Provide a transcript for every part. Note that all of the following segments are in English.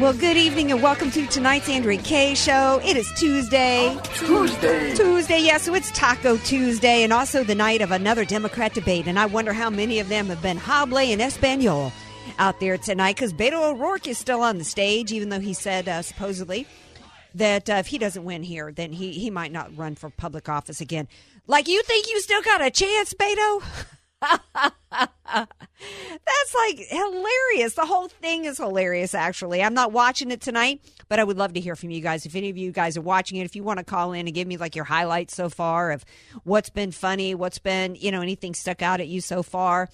Well, good evening and welcome to tonight's Andrea Kaye show. It is Tuesday. Tuesday. Tuesday, yeah, so it's Taco Tuesday and also the night of another Democrat debate. And I wonder how many of them have been Hable and Espanol out there tonight because Beto O'Rourke is still on the stage, even though he said uh, supposedly that uh, if he doesn't win here, then he, he might not run for public office again. Like, you think you still got a chance, Beto? That's like hilarious. The whole thing is hilarious, actually. I'm not watching it tonight, but I would love to hear from you guys. If any of you guys are watching it, if you want to call in and give me like your highlights so far of what's been funny, what's been, you know, anything stuck out at you so far.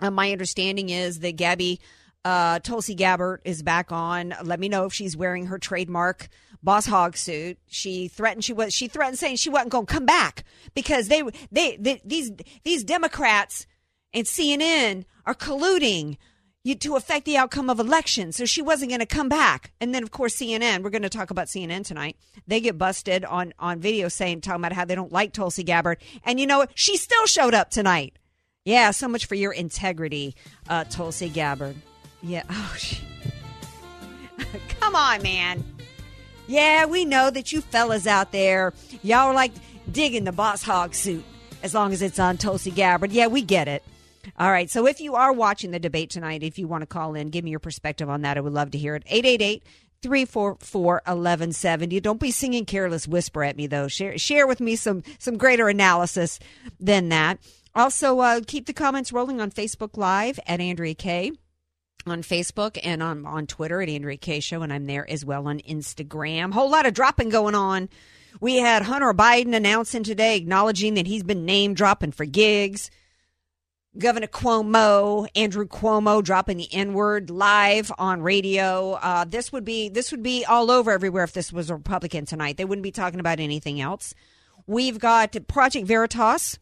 Uh, my understanding is that Gabby uh, Tulsi Gabbard is back on. Let me know if she's wearing her trademark boss hog suit. She threatened she was she threatened saying she wasn't going to come back because they, they they these these Democrats and CNN are colluding to affect the outcome of elections. So she wasn't going to come back. And then of course CNN. We're going to talk about CNN tonight. They get busted on on video saying talking about how they don't like Tulsi Gabbard. And you know? She still showed up tonight. Yeah, so much for your integrity, uh, Tulsi Gabbard. Yeah. Oh, she... come on, man. Yeah, we know that you fellas out there, y'all are like digging the boss hog suit as long as it's on Tulsi Gabbard. Yeah, we get it. All right. So if you are watching the debate tonight, if you want to call in, give me your perspective on that. I would love to hear it. 888 344 1170. Don't be singing Careless Whisper at me, though. Share, share with me some, some greater analysis than that. Also, uh, keep the comments rolling on Facebook Live at Andrea Kaye on Facebook and on, on Twitter at Andrea Kaye Show, and I'm there as well on Instagram. Whole lot of dropping going on. We had Hunter Biden announcing today, acknowledging that he's been name dropping for gigs. Governor Cuomo, Andrew Cuomo, dropping the N word live on radio. Uh, this would be this would be all over everywhere if this was a Republican tonight. They wouldn't be talking about anything else. We've got Project Veritas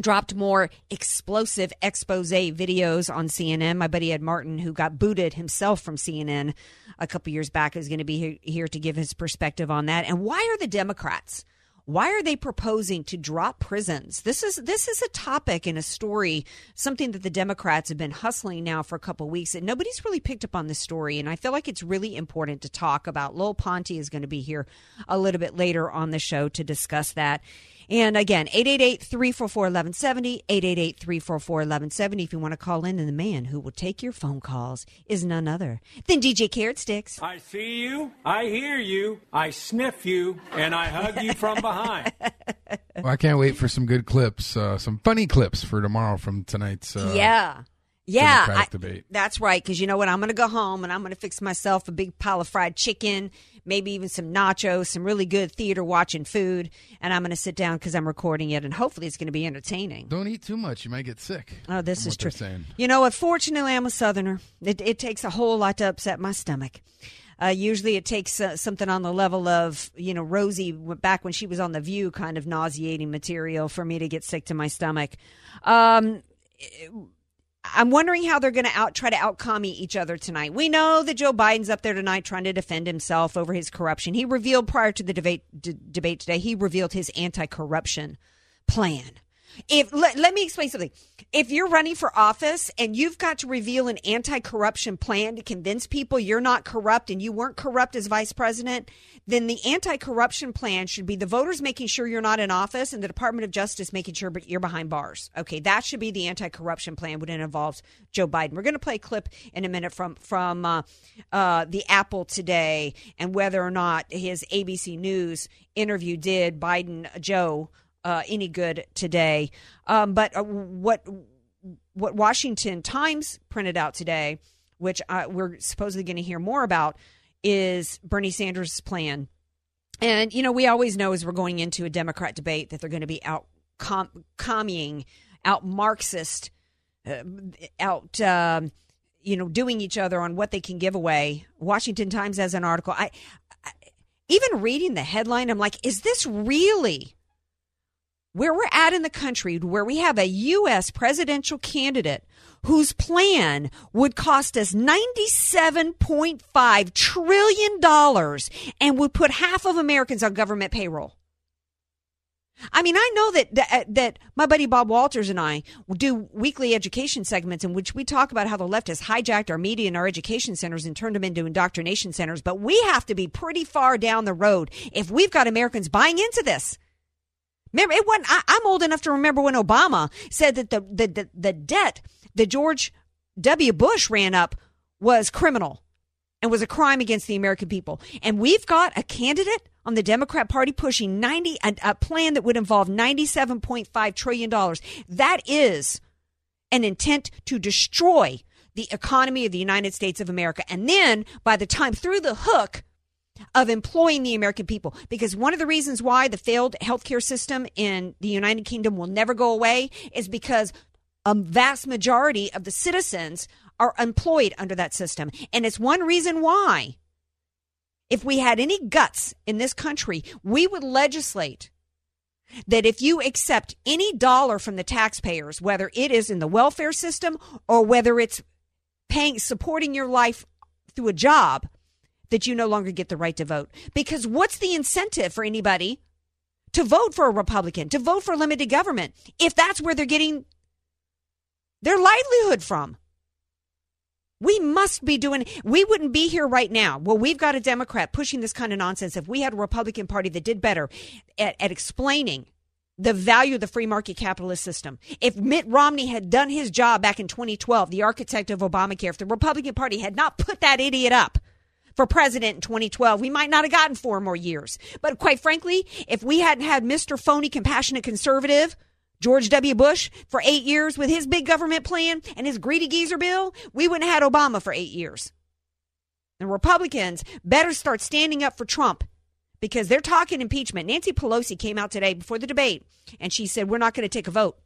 dropped more explosive expose videos on CNN. My buddy Ed Martin, who got booted himself from CNN a couple years back, is going to be here to give his perspective on that. And why are the Democrats? Why are they proposing to drop prisons? This is this is a topic in a story, something that the Democrats have been hustling now for a couple weeks, and nobody's really picked up on this story. And I feel like it's really important to talk about. Lowell Ponte is going to be here a little bit later on the show to discuss that. And again, 888-344-1170, 888-344-1170 if you want to call in. And the man who will take your phone calls is none other than DJ Carrot Sticks. I see you, I hear you, I sniff you, and I hug you from behind. well, I can't wait for some good clips, uh, some funny clips for tomorrow from tonight's. Uh, yeah. Yeah, I, debate. that's right. Because you know what? I'm going to go home and I'm going to fix myself a big pile of fried chicken, maybe even some nachos, some really good theater watching food, and I'm going to sit down because I'm recording it, and hopefully it's going to be entertaining. Don't eat too much; you might get sick. Oh, this is true. You know what? Fortunately, I'm a Southerner. It, it takes a whole lot to upset my stomach. Uh, usually it takes uh, something on the level of, you know, Rosie back when she was on The View kind of nauseating material for me to get sick to my stomach. Um, I'm wondering how they're going to out try to out commie each other tonight. We know that Joe Biden's up there tonight trying to defend himself over his corruption. He revealed prior to the debate d- debate today, he revealed his anti-corruption plan. If let, let me explain something. If you're running for office and you've got to reveal an anti-corruption plan to convince people you're not corrupt and you weren't corrupt as vice president, then the anti-corruption plan should be the voters making sure you're not in office and the Department of Justice making sure but you're behind bars. Okay, that should be the anti-corruption plan when it involves Joe Biden. We're going to play a clip in a minute from from uh, uh, the Apple today and whether or not his ABC News interview did Biden Joe uh, any good today. Um, but uh, what what Washington Times printed out today, which uh, we're supposedly going to hear more about, is Bernie Sanders' plan. And you know, we always know as we're going into a Democrat debate that they're going to be out com- commieing, out Marxist, uh, out. Um, you know, doing each other on what they can give away. Washington Times has an article. I, I even reading the headline, I'm like, is this really where we're at in the country where we have a U.S. presidential candidate whose plan would cost us $97.5 trillion and would put half of Americans on government payroll? I mean, I know that, that uh, that my buddy Bob Walters and I do weekly education segments in which we talk about how the left has hijacked our media and our education centers and turned them into indoctrination centers. But we have to be pretty far down the road if we've got Americans buying into this. Remember, it wasn't. I, am old enough to remember when Obama said that the, the the the debt that George W. Bush ran up was criminal and was a crime against the American people. And we've got a candidate on the Democrat Party pushing 90 a, a plan that would involve 97.5 trillion dollars. That is an intent to destroy the economy of the United States of America. And then by the time through the hook of employing the American people. Because one of the reasons why the failed healthcare system in the United Kingdom will never go away is because a vast majority of the citizens are employed under that system. And it's one reason why, if we had any guts in this country, we would legislate that if you accept any dollar from the taxpayers, whether it is in the welfare system or whether it's paying, supporting your life through a job, that you no longer get the right to vote. Because what's the incentive for anybody to vote for a Republican, to vote for limited government, if that's where they're getting their livelihood from? We must be doing, we wouldn't be here right now. Well, we've got a Democrat pushing this kind of nonsense. If we had a Republican Party that did better at, at explaining the value of the free market capitalist system. If Mitt Romney had done his job back in 2012, the architect of Obamacare, if the Republican Party had not put that idiot up for president in 2012, we might not have gotten four more years. But quite frankly, if we hadn't had Mr. Phony Compassionate Conservative, George W. Bush for eight years with his big government plan and his greedy geezer bill, we wouldn't have had Obama for eight years. The Republicans better start standing up for Trump because they're talking impeachment. Nancy Pelosi came out today before the debate and she said, We're not going to take a vote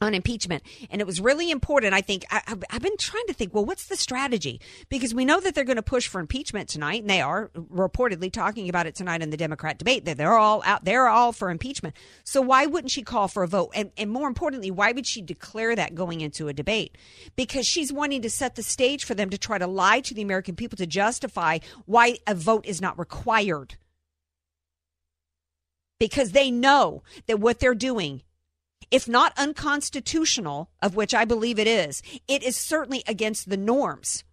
on impeachment. And it was really important. I think I, have been trying to think, well, what's the strategy? Because we know that they're going to push for impeachment tonight, and they are reportedly talking about it tonight in the Democrat debate. That they're all out, they're all for impeachment. So why wouldn't she call for a vote? And, and more importantly, why would she declare that going into a debate? Because she's wanting to set the stage for them to try to lie to the American people to justify why a vote is not required. Because they know that what they're doing if not unconstitutional, of which I believe it is, it is certainly against the norms.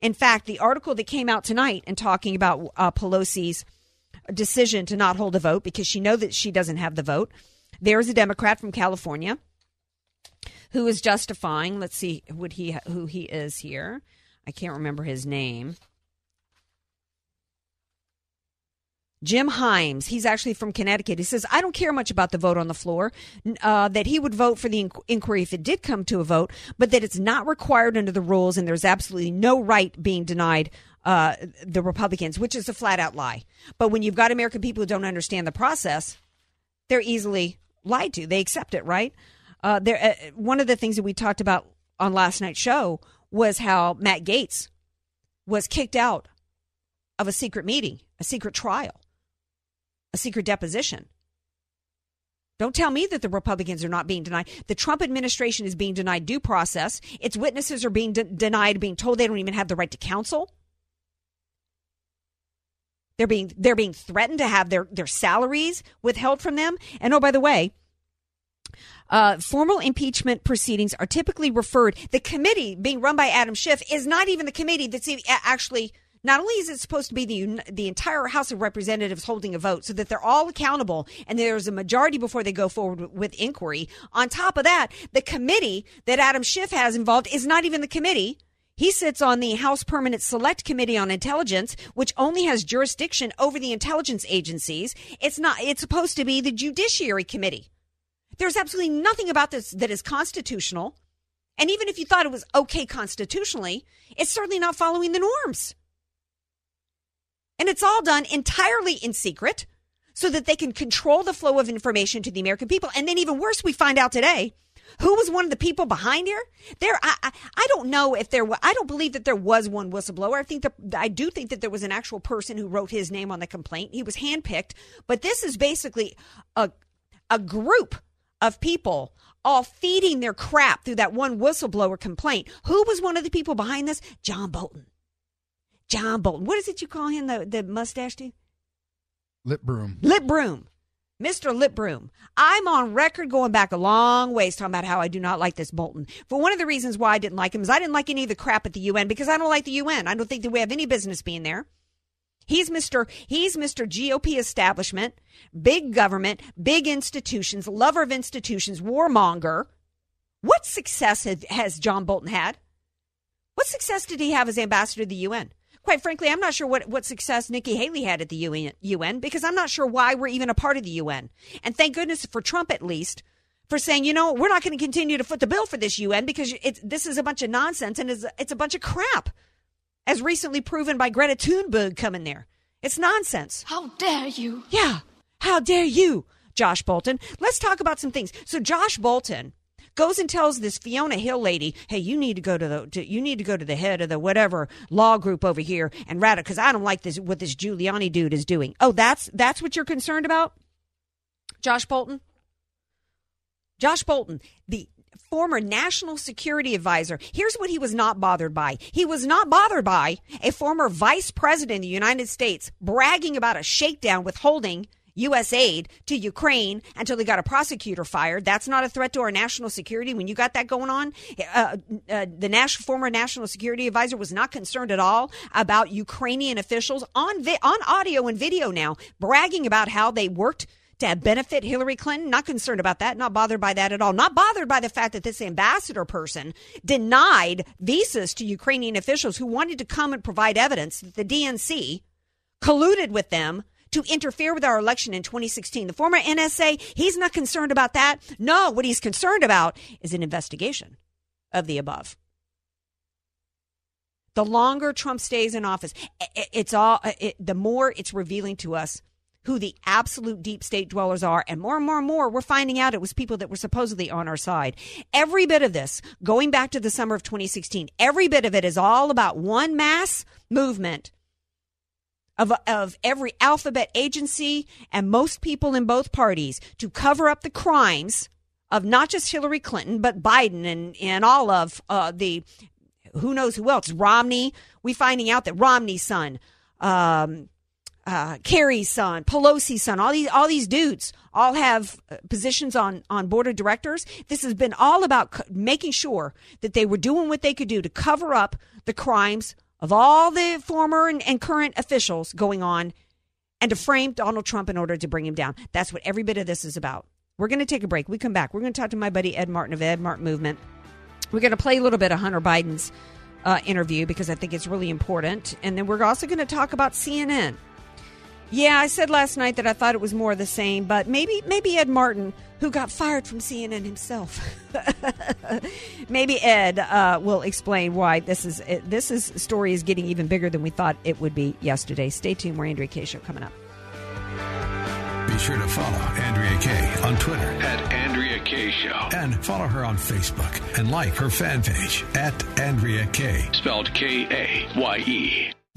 In fact, the article that came out tonight and talking about uh, Pelosi's decision to not hold a vote because she knows that she doesn't have the vote. There's a Democrat from California who is justifying. Let's see what he who he is here. I can't remember his name. Jim Himes, he's actually from Connecticut. He says, I don't care much about the vote on the floor, uh, that he would vote for the inquiry if it did come to a vote, but that it's not required under the rules and there's absolutely no right being denied uh, the Republicans, which is a flat out lie. But when you've got American people who don't understand the process, they're easily lied to. They accept it, right? Uh, there, uh, one of the things that we talked about on last night's show was how Matt Gaetz was kicked out of a secret meeting, a secret trial a secret deposition. Don't tell me that the Republicans are not being denied. The Trump administration is being denied due process. Its witnesses are being de- denied, being told they don't even have the right to counsel. They're being they're being threatened to have their their salaries withheld from them. And oh, by the way, uh, formal impeachment proceedings are typically referred. The committee being run by Adam Schiff is not even the committee that's actually not only is it supposed to be the the entire House of Representatives holding a vote so that they're all accountable and there's a majority before they go forward with inquiry. On top of that, the committee that Adam Schiff has involved is not even the committee. He sits on the House Permanent Select Committee on Intelligence, which only has jurisdiction over the intelligence agencies. It's not, it's supposed to be the Judiciary Committee. There's absolutely nothing about this that is constitutional. And even if you thought it was okay constitutionally, it's certainly not following the norms. And it's all done entirely in secret so that they can control the flow of information to the American people. And then even worse, we find out today Who was one of the people behind here? There, I, I, I don't know if there. I don't believe that there was one whistleblower. I think that I do think that there was an actual person who wrote his name on the complaint. He was handpicked, but this is basically a a group of people all feeding their crap through that one whistleblower complaint. Who was one of the people behind this? John Bolton. John Bolton. What is it you call him? The the mustache dude. Lip broom. Lip broom. Mr. Lip Broom, I'm on record going back a long ways talking about how I do not like this Bolton. For one of the reasons why I didn't like him is I didn't like any of the crap at the UN because I don't like the UN. I don't think that we have any business being there. He's Mr. He's Mr. GOP establishment, big government, big institutions, lover of institutions, warmonger. What success has John Bolton had? What success did he have as ambassador to the UN? Quite frankly, I'm not sure what, what success Nikki Haley had at the UN, UN because I'm not sure why we're even a part of the UN. And thank goodness for Trump, at least, for saying, you know, we're not going to continue to foot the bill for this UN because it's, this is a bunch of nonsense and it's, it's a bunch of crap, as recently proven by Greta Thunberg coming there. It's nonsense. How dare you? Yeah. How dare you, Josh Bolton? Let's talk about some things. So, Josh Bolton goes and tells this Fiona Hill lady, "Hey, you need to go to the to, you need to go to the head of the whatever law group over here and rat it because I don't like this what this Giuliani dude is doing." Oh, that's that's what you're concerned about, Josh Bolton. Josh Bolton, the former national security advisor. Here's what he was not bothered by. He was not bothered by a former vice president of the United States bragging about a shakedown withholding U.S. aid to Ukraine until they got a prosecutor fired. That's not a threat to our national security. When you got that going on, uh, uh, the national, former national security advisor was not concerned at all about Ukrainian officials on vi- on audio and video now bragging about how they worked to benefit Hillary Clinton. Not concerned about that. Not bothered by that at all. Not bothered by the fact that this ambassador person denied visas to Ukrainian officials who wanted to come and provide evidence that the DNC colluded with them to interfere with our election in 2016. The former NSA, he's not concerned about that. No, what he's concerned about is an investigation of the above. The longer Trump stays in office, it's all uh, it, the more it's revealing to us who the absolute deep state dwellers are. And more and more and more, we're finding out it was people that were supposedly on our side. Every bit of this, going back to the summer of 2016, every bit of it is all about one mass movement of, of every alphabet agency and most people in both parties to cover up the crimes of not just Hillary Clinton, but Biden and, and all of uh, the who knows who else, Romney. We finding out that Romney's son, um, uh, Kerry's son, Pelosi's son, all these all these dudes all have uh, positions on on board of directors. This has been all about making sure that they were doing what they could do to cover up the crimes of all the former and, and current officials going on and to frame Donald Trump in order to bring him down. That's what every bit of this is about. We're going to take a break. We come back. We're going to talk to my buddy Ed Martin of Ed Martin Movement. We're going to play a little bit of Hunter Biden's uh, interview because I think it's really important. And then we're also going to talk about CNN. Yeah, I said last night that I thought it was more of the same, but maybe maybe Ed Martin, who got fired from CNN himself, maybe Ed uh, will explain why this is this is story is getting even bigger than we thought it would be yesterday. Stay tuned. More Andrea Kaye show coming up. Be sure to follow Andrea Kaye on Twitter at Andrea Kaye Show and follow her on Facebook and like her fan page at Andrea Kaye, spelled K A Y E.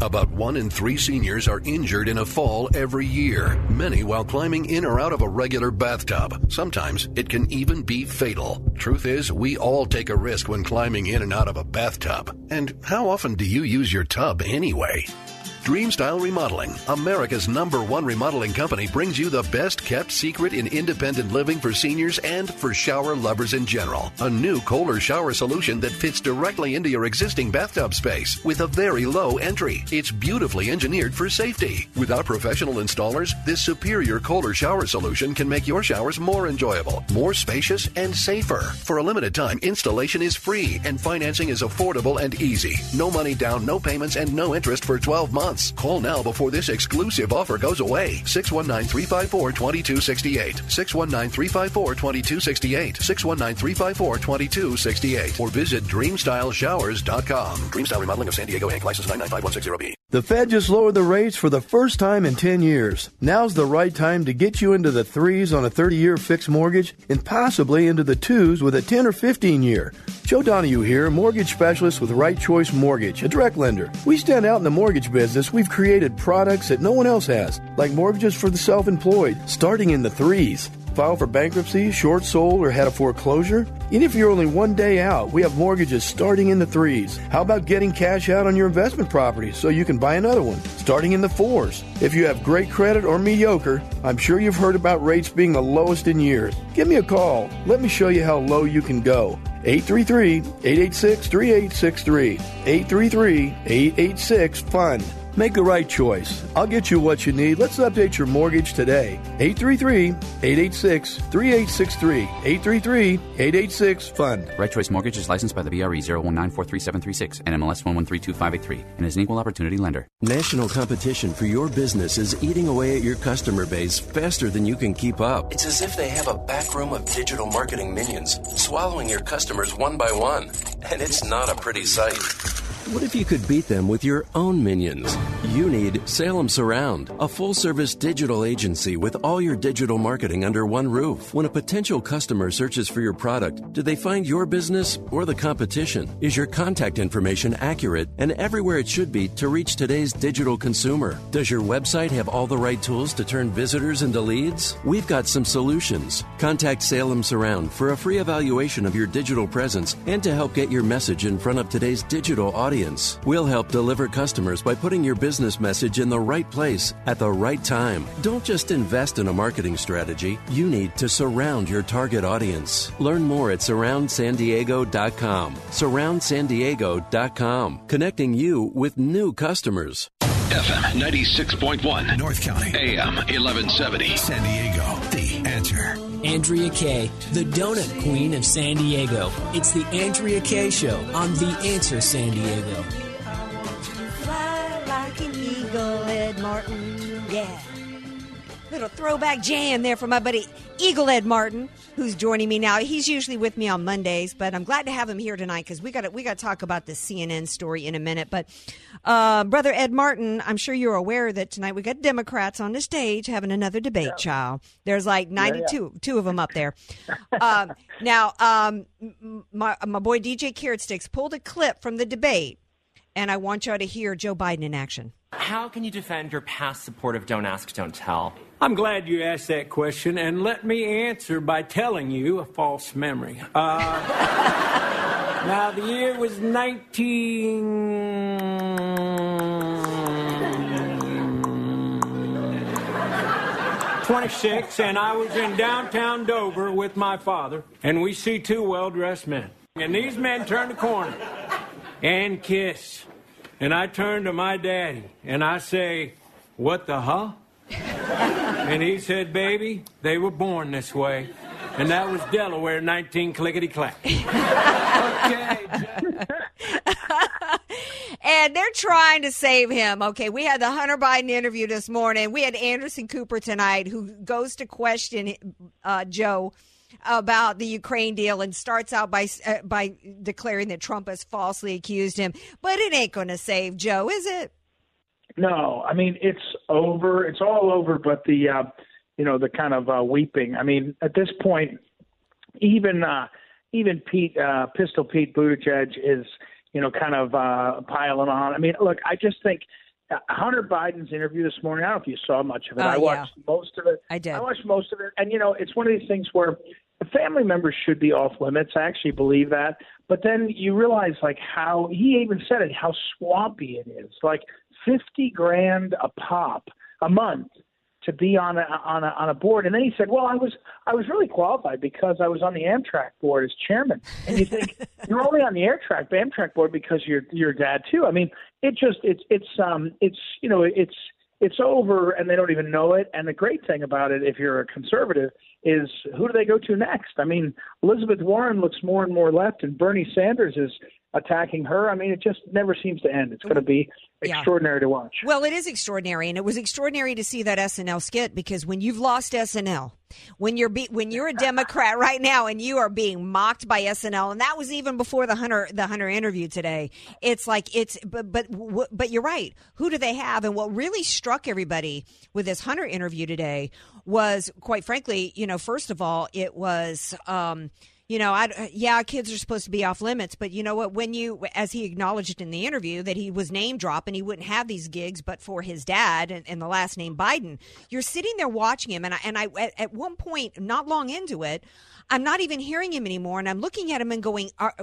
About one in three seniors are injured in a fall every year, many while climbing in or out of a regular bathtub. Sometimes it can even be fatal. Truth is, we all take a risk when climbing in and out of a bathtub. And how often do you use your tub anyway? Dreamstyle Remodeling, America's number one remodeling company, brings you the best kept secret in independent living for seniors and for shower lovers in general. A new Kohler shower solution that fits directly into your existing bathtub space with a very low entry. It's beautifully engineered for safety. Without professional installers, this superior Kohler shower solution can make your showers more enjoyable, more spacious, and safer. For a limited time, installation is free and financing is affordable and easy. No money down, no payments, and no interest for 12 months. Call now before this exclusive offer goes away. 619 354 2268. 619 354 2268. 619 354 2268. Or visit DreamStyleShowers.com. Dreamstyle Remodeling of San Diego Inc. License 995160B. The Fed just lowered the rates for the first time in 10 years. Now's the right time to get you into the threes on a 30 year fixed mortgage and possibly into the twos with a 10 or 15 year. Joe Donahue here, mortgage specialist with Right Choice Mortgage, a direct lender. We stand out in the mortgage business. We've created products that no one else has, like mortgages for the self employed, starting in the threes. File for bankruptcy, short sold, or had a foreclosure? Even if you're only one day out, we have mortgages starting in the threes. How about getting cash out on your investment property so you can buy another one? Starting in the fours. If you have great credit or mediocre, I'm sure you've heard about rates being the lowest in years. Give me a call. Let me show you how low you can go. 833 886 3863. 833 886 FUND. Make the right choice. I'll get you what you need. Let's update your mortgage today. 833-886-3863. 833-886-FUND. Right Choice Mortgage is licensed by the BRE 019437336 and MLS 1132583 and is an equal opportunity lender. National competition for your business is eating away at your customer base faster than you can keep up. It's as if they have a back room of digital marketing minions swallowing your customers one by one. And it's not a pretty sight. What if you could beat them with your own minions? You need Salem Surround, a full service digital agency with all your digital marketing under one roof. When a potential customer searches for your product, do they find your business or the competition? Is your contact information accurate and everywhere it should be to reach today's digital consumer? Does your website have all the right tools to turn visitors into leads? We've got some solutions. Contact Salem Surround for a free evaluation of your digital presence and to help get your message in front of today's digital audience audience. We'll help deliver customers by putting your business message in the right place at the right time. Don't just invest in a marketing strategy, you need to surround your target audience. Learn more at surroundsandiego.com. Surroundsandiego.com, connecting you with new customers. FM 96.1. North County. AM 1170. San Diego. Answer. Andrea Kaye, the donut queen of San Diego. It's the Andrea Kaye Show on The Answer San Diego. Little throwback jam there for my buddy Eagle Ed Martin, who's joining me now. He's usually with me on Mondays, but I'm glad to have him here tonight because we got we got to talk about the CNN story in a minute. But uh, brother Ed Martin, I'm sure you're aware that tonight we got Democrats on the stage having another debate. Yeah. Child, there's like 92 yeah, yeah. two of them up there. um, now, um, my my boy DJ Carrot Sticks pulled a clip from the debate, and I want y'all to hear Joe Biden in action. How can you defend your past support of Don't Ask, Don't Tell? I'm glad you asked that question, and let me answer by telling you a false memory. Uh, now, the year was 1926, and I was in downtown Dover with my father, and we see two well dressed men. And these men turn the corner and kiss. And I turn to my daddy and I say, What the huh? And he said, Baby, they were born this way. And that was Delaware, 19 clickety clack. okay. and they're trying to save him. Okay, we had the Hunter Biden interview this morning. We had Anderson Cooper tonight, who goes to question uh, Joe about the Ukraine deal and starts out by uh, by declaring that Trump has falsely accused him. But it ain't going to save Joe, is it? No, I mean it's over. It's all over. But the uh, you know the kind of uh, weeping. I mean at this point, even uh, even Pete uh, Pistol Pete Buttigieg is you know kind of uh, piling on. I mean look, I just think Hunter Biden's interview this morning. I don't know if you saw much of it. Oh, I watched yeah. most of it. I did. I watched most of it, and you know, it's one of these things where the family members should be off limits. I actually believe that, but then you realize like how he even said it, how swampy it is. Like fifty grand a pop a month to be on a on a on a board. And then he said, "Well, I was I was really qualified because I was on the Amtrak board as chairman." And you think you're only on the Amtrak Amtrak board because you're your dad too. I mean, it just it's it's um it's you know it's it's over and they don't even know it. And the great thing about it, if you're a conservative, is who do they go to next? I mean, Elizabeth Warren looks more and more left, and Bernie Sanders is attacking her. I mean, it just never seems to end. It's going to be Yeah. extraordinary to watch. Well, it is extraordinary, and it was extraordinary to see that SNL skit because when you've lost SNL, when you're be, when you're a Democrat right now and you are being mocked by SNL, and that was even before the Hunter the Hunter interview today. It's like it's but but but you're right. Who do they have? And what really struck everybody with this Hunter interview today was, quite frankly, you know, first of all, it was. Um, you know, I yeah, kids are supposed to be off limits, but you know what? When you, as he acknowledged in the interview, that he was name dropping, he wouldn't have these gigs, but for his dad and, and the last name Biden. You're sitting there watching him, and I, and I at, at one point, not long into it, I'm not even hearing him anymore, and I'm looking at him and going, are,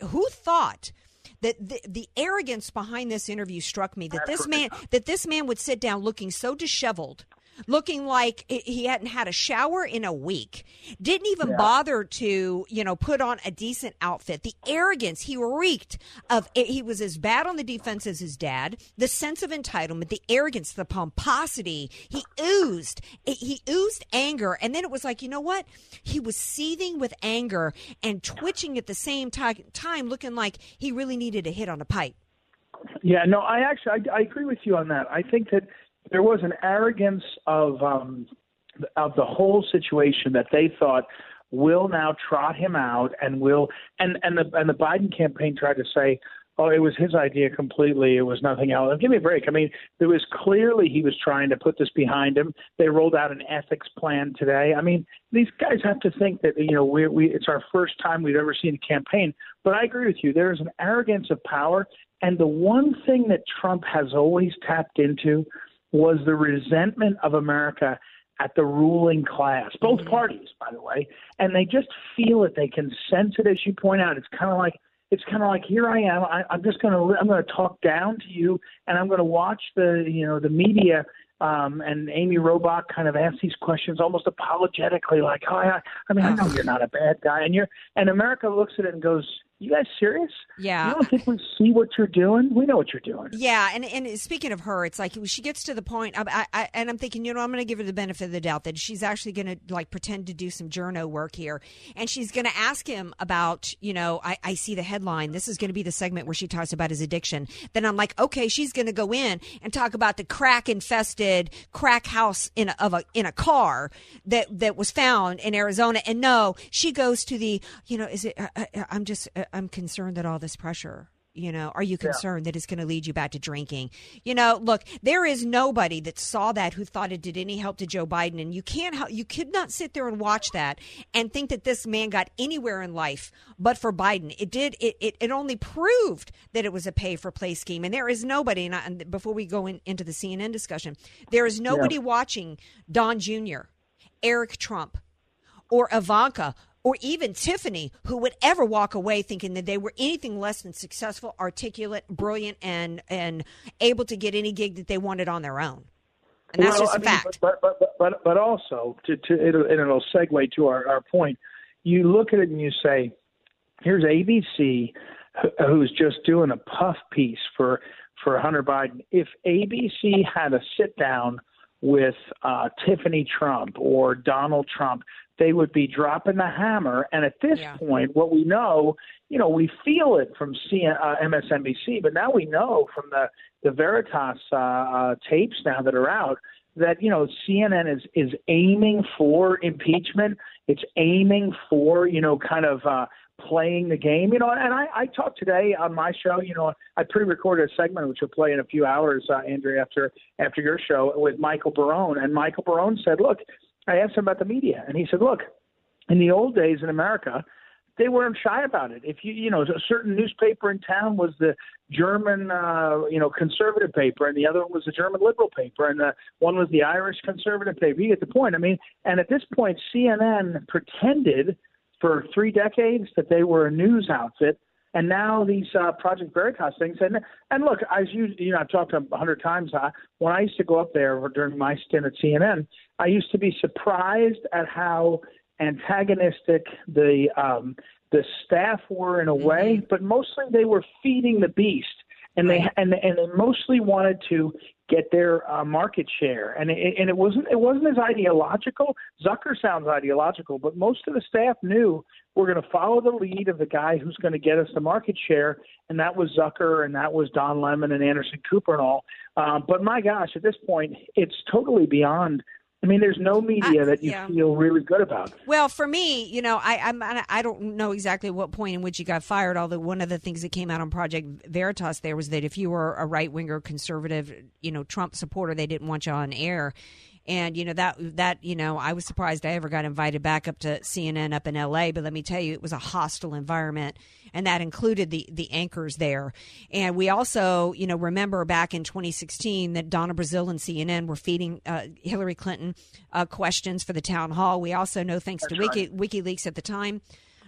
who thought? that the, the arrogance behind this interview struck me that this man that this man would sit down looking so disheveled looking like he hadn't had a shower in a week. Didn't even Yeah. bother to you know put on a decent outfit. The arrogance he reeked of eh, he was as bad on the defense as his dad. The sense of entitlement the arrogance the pomposity. He oozed eh, he oozed anger. And then it was like you know what? He was seething with anger and twitching at the same ti- time looking like he really needed a hit on a pipe. Yeah, no, I actually I, I agree with you on that. I think that there was an arrogance of um, of the whole situation that they thought will now trot him out and will and and the and the Biden campaign tried to say, oh, it was his idea completely. It was nothing else. Give me a break. I mean, there was clearly he was trying to put this behind him. They rolled out an ethics plan today. I mean, these guys have to think that you know we we it's our first time we've ever seen a campaign. But I agree with you. There is an arrogance of power, and the one thing that Trump has always tapped into was the resentment of America at the ruling class, both parties, by the way, and they just feel it. They can sense it, as you point out. It's kind of like it's kind of like here I am. I, I'm just going to I'm going to talk down to you, and I'm going to watch the you know the media. Um, and Amy Robach kind of asks these questions almost apologetically, like, "Oh, I, I mean, I know you're not a bad guy," and you're, and America looks at it and goes, "You guys serious? Yeah. You don't think we see what you're doing? We know what you're doing." Yeah, and and speaking of her, it's like she gets to the point, I, I, I, and I'm thinking, you know, I'm going to give her the benefit of the doubt that she's actually going to like pretend to do some journo work here, and she's going to ask him about, you know, I, I see the headline. This is going to be the segment where she talks about his addiction. Then I'm like, okay, she's going to go in and talk about the crack infested crack house in a, of a in a car that that was found in Arizona, and no, she goes to the, you know, is it? I, I, I'm just, uh, I'm concerned that all this pressure. You know, are you Yeah. concerned that it's going to lead you back to drinking? You know, look, there is nobody that saw that who thought it did any help to Joe Biden, and you can't, help, you could not sit there and watch that and think that this man got anywhere in life but for Biden. It did. It it, it only proved that it was a pay for play scheme, and there is nobody. And, I, and before we go in, into the CNN discussion, there is nobody watching Don Jr., Eric Trump, or Ivanka or even Tiffany who would ever walk away thinking that they were anything less than successful, articulate, brilliant, and and able to get any gig that they wanted on their own. And that's Well, just a I mean, fact. But but but but, but also to to it'll, and it'll segue to our, our point. You look at it and you say, here's ABC who's just doing a puff piece for for Hunter Biden. If ABC had a sit down with uh, Tiffany Trump or Donald Trump, they would be dropping the hammer. And at this point, what we know, you know, we feel it from CN, uh, MSNBC, but now we know from the the Veritas uh, uh, tapes now that are out that you know CNN is is aiming for impeachment. It's aiming for you know kind of uh, playing the game. You know, and I, I talked today on my show. You know, I pre-recorded a segment which will play in a few hours, uh, Andrea, after after your show with Michael Barone. And Michael Barone said, "Look, I asked him about the media, and he said, look, in the old days in America." they weren't shy about it. If you you know a certain newspaper in town was the German uh, you know conservative paper, and the other one was the German liberal paper, and the one was the Irish conservative paper. You get the point. I mean, and at this point, CNN pretended for three decades that they were a news outfit and now these uh, Project Veritas things, and and look, as you you know, I've talked a hundred times. Uh, when I used to go up there during my stint at CNN, I used to be surprised at how antagonistic the um, the staff were in a way, mm-hmm. but mostly they were feeding the beast, and they and and they mostly wanted to get their uh, market share. And it, and it wasn't it wasn't as ideological. Zucker sounds ideological, but most of the staff knew we're going to follow the lead of the guy who's going to get us the market share, and that was Zucker, and that was Don Lemon and Anderson Cooper and all. Um, but my gosh, at this point, it's totally beyond I mean, there's no media that you yeah. feel really good about. Well, for me, you know, I I'm, I don't know exactly what point in which you got fired. Although one of the things that came out on Project Veritas there was that if you were a right winger, conservative, you know, Trump supporter, they didn't want you on air and you know that that you know I was surprised I ever got invited back up to CNN up in LA but let me tell you it was a hostile environment and that included the the anchors there and we also you know remember back in 2016 that Donna Brazile and CNN were feeding uh, Hillary Clinton uh, questions for the town hall we also know thanks That's to Wiki, right. WikiLeaks at the time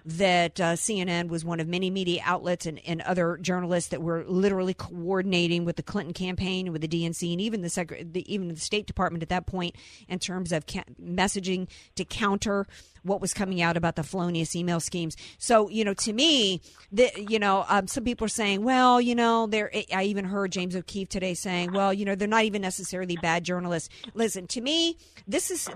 that uh, CNN was one of many media outlets and, and other journalists that were literally coordinating with the Clinton campaign, with the DNC, and even the, the even the State Department at that point in terms of ca- messaging to counter what was coming out about the felonious email schemes. So, you know, to me, the, you know, um, some people are saying, well, you know, there. I even heard James O'Keefe today saying, well, you know, they're not even necessarily bad journalists. Listen, to me, this is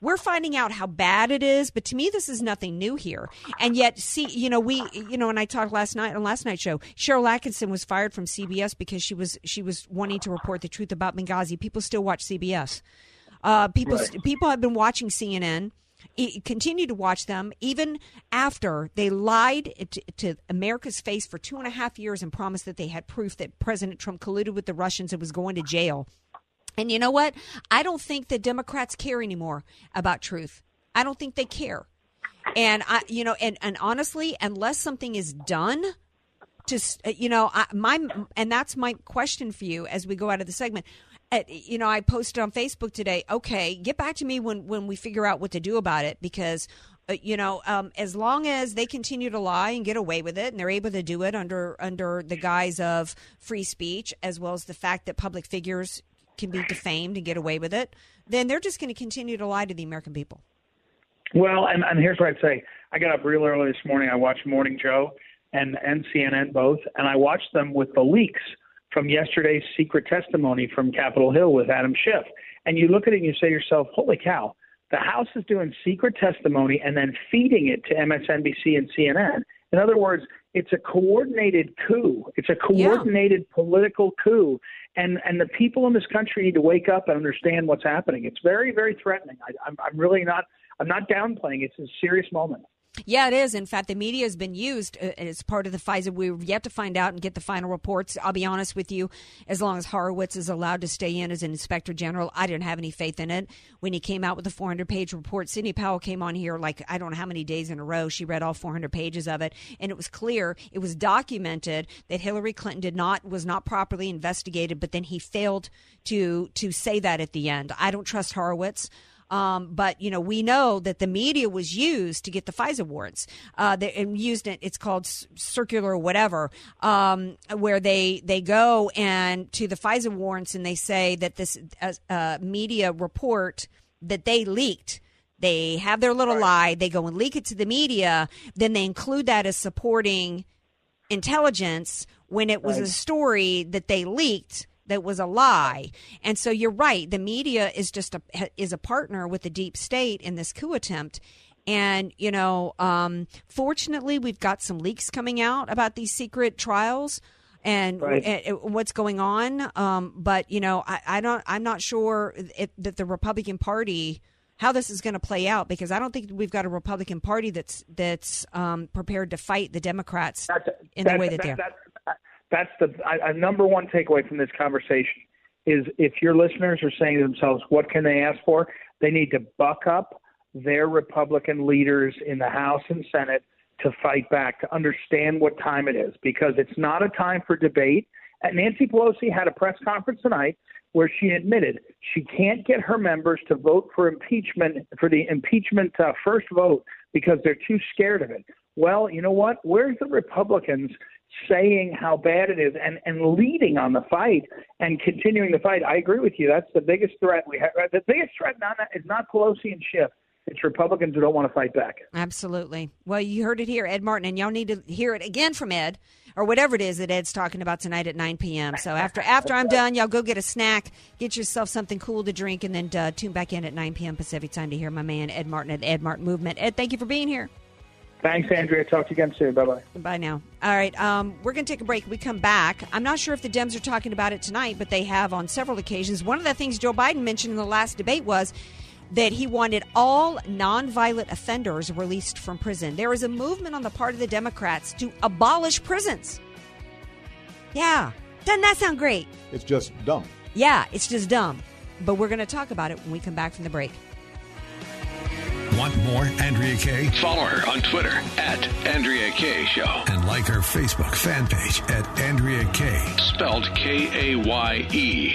we're finding out how bad it is, but to me, this is nothing new here. And yet, see, you know, we, you know, and I talked last night on last night's show. Sharyl Attkisson was fired from CBS because she was she was wanting to report the truth about Benghazi. People still watch CBS. Uh, people right. people have been watching CNN continue to watch them even after they lied to, America's face for two and a half years and promised that they had proof that President Trump colluded with the Russians and was going to jail. And you know what? I don't think that Democrats care anymore about truth. I don't think they care. And I, you know, and, and honestly, unless something is done to, you know, I, my, and that's my question for you as we go out of the segment you know, I posted on Facebook today. Okay, get back to me when when we figure out what to do about it because. Uh, you know, um, as long as they continue to lie and get away with it, and they're able to do it under under the guise of free speech, as well as the fact that public figures can be defamed and get away with it, then they're just going to continue to lie to the American people. Well, and, and here's what I'd say: I got up real early this morning. I watched Morning Joe and and CNN both, and I watched them with the leaks from yesterday's secret testimony from Capitol Hill with Adam Schiff. And you look at it and you say to yourself, holy cow, the House is doing secret testimony and then feeding it to MSNBC and CNN. In other words, it's a coordinated coup. It's a coordinated yeah. political coup. And and the people in this country need to wake up and understand what's happening. It's very, very threatening. I, I'm, I'm really not I'm not downplaying. It's a serious moment. Yeah, it is. In fact, the media has been used uh, as part of the FISA. We've yet to find out and get the final reports. I'll be honest with you. As long as Horowitz is allowed to stay in as an inspector general, I didn't have any faith in it. When he came out with the 400 page report, Sidney Powell came on here like I don't know how many days in a row. She read all 400 pages of it, and it was clear, it was documented that Hillary Clinton did not was not properly investigated. But then he failed to to say that at the end. I don't trust Horowitz. Um, but you know, we know that the media was used to get the FISA warrants. Uh, they and used it. It's called circular whatever, um, where they they go and to the FISA warrants and they say that this uh, uh, media report that they leaked. They have their little right. lie. They go and leak it to the media. Then they include that as supporting intelligence when it was right. a story that they leaked that was a lie. And so you're right. The media is just a is a partner with the deep state in this coup attempt. And you know, um, fortunately, we've got some leaks coming out about these secret trials and, right. and what's going on. Um, but you know, I, I, don't. I'm not sure if, that the Republican Party how this is going to play out because I don't think we've got a Republican Party that's that's um, prepared to fight the Democrats that's, in the way that, that they're that's the number one takeaway from this conversation is if your listeners are saying to themselves, what can they ask for? They need to buck up their Republican leaders in the House and Senate to fight back, to understand what time it is, because it's not a time for debate. And Nancy Pelosi had a press conference tonight where she admitted she can't get her members to vote for impeachment for the impeachment uh, first vote because they're too scared of it. Well, you know what? Where's the Republicans saying how bad it is and and leading on the fight and continuing the fight? I agree with you. That's the biggest threat we have. The biggest threat not, is not Pelosi and Schiff. It's Republicans who don't want to fight back. Absolutely. Well, you heard it here, Ed Martin, and y'all need to hear it again from Ed or whatever it is that Ed's talking about tonight at 9 p.m. So after after I'm done, y'all go get a snack, get yourself something cool to drink, and then uh, tune back in at 9 p.m. Pacific time to hear my man Ed Martin at Ed Martin Movement. Ed, thank you for being here. Thanks, Andrea. Talk to you again soon. Bye bye. Bye now. All right. Um, we're going to take a break. We come back. I'm not sure if the Dems are talking about it tonight, but they have on several occasions. One of the things Joe Biden mentioned in the last debate was that he wanted all nonviolent offenders released from prison. There is a movement on the part of the Democrats to abolish prisons. Yeah. Doesn't that sound great? It's just dumb. Yeah, it's just dumb. But we're going to talk about it when we come back from the break. Want more Andrea Kaye? Follow her on Twitter at Andrea Kaye Show. And like her Facebook fan page at Andrea Kaye. Spelled K A Y E.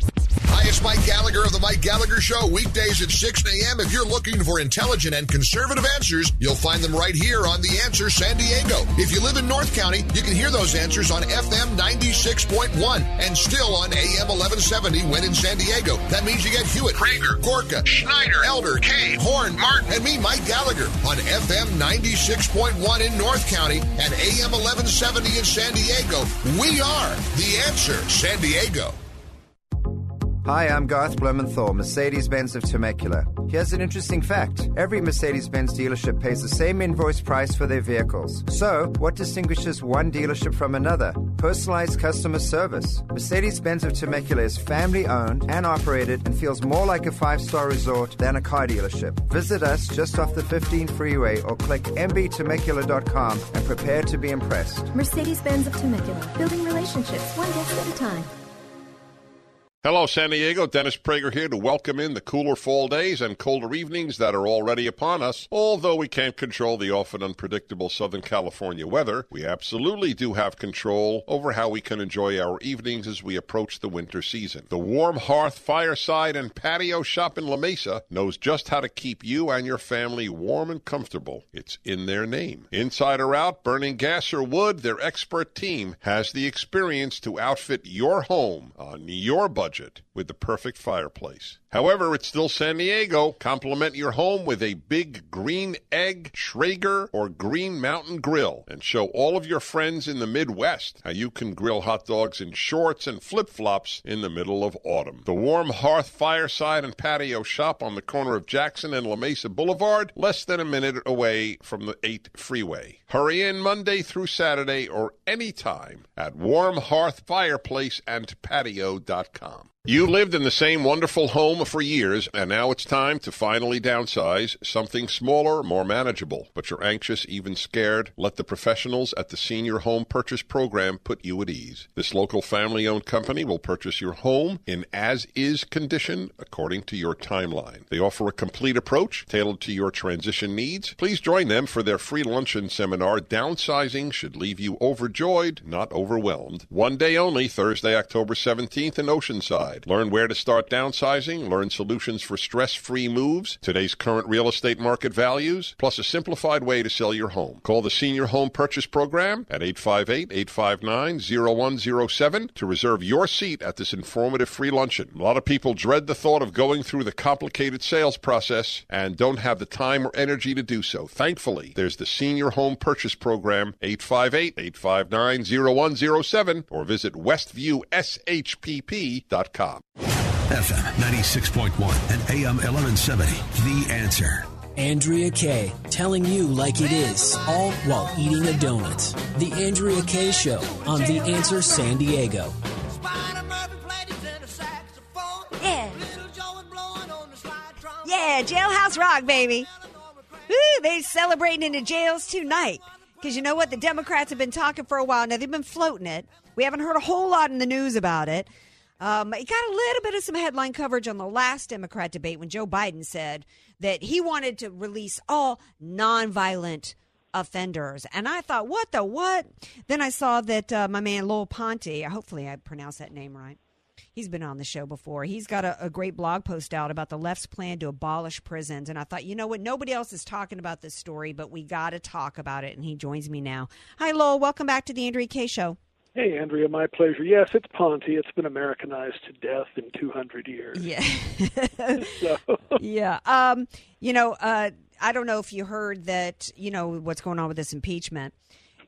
It's Mike Gallagher of The Mike Gallagher Show, weekdays at 6 a.m. If you're looking for intelligent and conservative answers, you'll find them right here on The Answer San Diego. If you live in North County, you can hear those answers on FM 96.1 and still on AM 1170 when in San Diego. That means you get Hewitt, Prager, Gorka, Schneider, Elder, Kane, Horn, Martin, and me, Mike Gallagher, on FM 96.1 in North County and AM 1170 in San Diego. We are The Answer San Diego. Hi, I'm Garth Blumenthal, Mercedes Benz of Temecula. Here's an interesting fact every Mercedes Benz dealership pays the same invoice price for their vehicles. So, what distinguishes one dealership from another? Personalized customer service. Mercedes Benz of Temecula is family owned and operated and feels more like a five star resort than a car dealership. Visit us just off the 15 freeway or click mbtemecula.com and prepare to be impressed. Mercedes Benz of Temecula, building relationships one guest at a time. Hello, San Diego. Dennis Prager here to welcome in the cooler fall days and colder evenings that are already upon us. Although we can't control the often unpredictable Southern California weather, we absolutely do have control over how we can enjoy our evenings as we approach the winter season. The Warm Hearth Fireside and Patio Shop in La Mesa knows just how to keep you and your family warm and comfortable. It's in their name. Inside or out, burning gas or wood, their expert team has the experience to outfit your home on your budget budget with the perfect fireplace. However, it's still San Diego. Complement your home with a big green egg, Traeger or Green Mountain grill and show all of your friends in the Midwest how you can grill hot dogs in shorts and flip flops in the middle of autumn. The Warm Hearth Fireside and Patio Shop on the corner of Jackson and La Mesa Boulevard, less than a minute away from the 8 freeway. Hurry in Monday through Saturday or anytime at Warm You lived in the same wonderful home for years, and now it's time to finally downsize, something smaller, more manageable. But you're anxious, even scared? Let the professionals at the Senior Home Purchase Program put you at ease. This local family owned company will purchase your home in as is condition according to your timeline. They offer a complete approach tailored to your transition needs. Please join them for their free luncheon seminar, Downsizing Should Leave You Overjoyed, Not Overwhelmed. One day only, Thursday, October 17th in Oceanside. Riverside. Learn where to start downsizing, learn solutions for stress-free moves, today's current real estate market values, plus a simplified way to sell your home. Call the Senior Home Purchase Program at 858-859-0107 to reserve your seat at this informative free luncheon. A lot of people dread the thought of going through the complicated sales process and don't have the time or energy to do so. Thankfully, there's the Senior Home Purchase Program, 858-859-0107, or visit westviewshpp.com. FM 96.1 and AM 1170. The answer. Andrea Kaye, telling you like it is, all while eating a donut. The Andrea Kaye Show on The Answer San Diego. Yeah. Yeah, jailhouse rock, baby. Woo, they celebrating in the jails tonight. Because you know what? The Democrats have been talking for a while now. They've been floating it. We haven't heard a whole lot in the news about it. Um, it got a little bit of some headline coverage on the last Democrat debate when Joe Biden said that he wanted to release all nonviolent offenders. And I thought, what the what? Then I saw that uh, my man Lowell Ponte, hopefully I pronounced that name right. He's been on the show before. He's got a, a great blog post out about the left's plan to abolish prisons. And I thought, you know what? Nobody else is talking about this story, but we got to talk about it. And he joins me now. Hi, Lowell. Welcome back to the Andrea Kaye Show. Hey, Andrea, my pleasure. Yes, it's Ponte. It's been Americanized to death in 200 years. Yeah. so. Yeah. Um, you know, uh, I don't know if you heard that, you know, what's going on with this impeachment.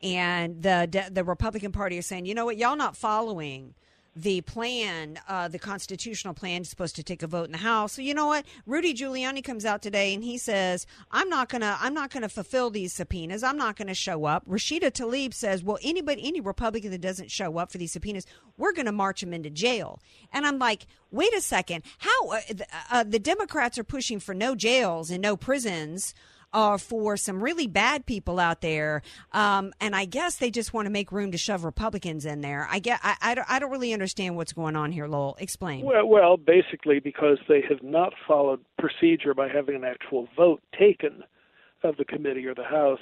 And the the Republican Party is saying, you know what, y'all not following the plan, uh, the constitutional plan is supposed to take a vote in the House. So you know what? Rudy Giuliani comes out today and he says, "I'm not gonna, I'm not gonna fulfill these subpoenas. I'm not gonna show up." Rashida Tlaib says, "Well, anybody, any Republican that doesn't show up for these subpoenas, we're gonna march them into jail." And I'm like, wait a second, how uh, uh, the Democrats are pushing for no jails and no prisons uh, for some really bad people out there. Um, and I guess they just want to make room to shove Republicans in there. I get, I, I, don't, I don't really understand what's going on here, Lowell. Explain. Well, well, basically because they have not followed procedure by having an actual vote taken of the committee or the House.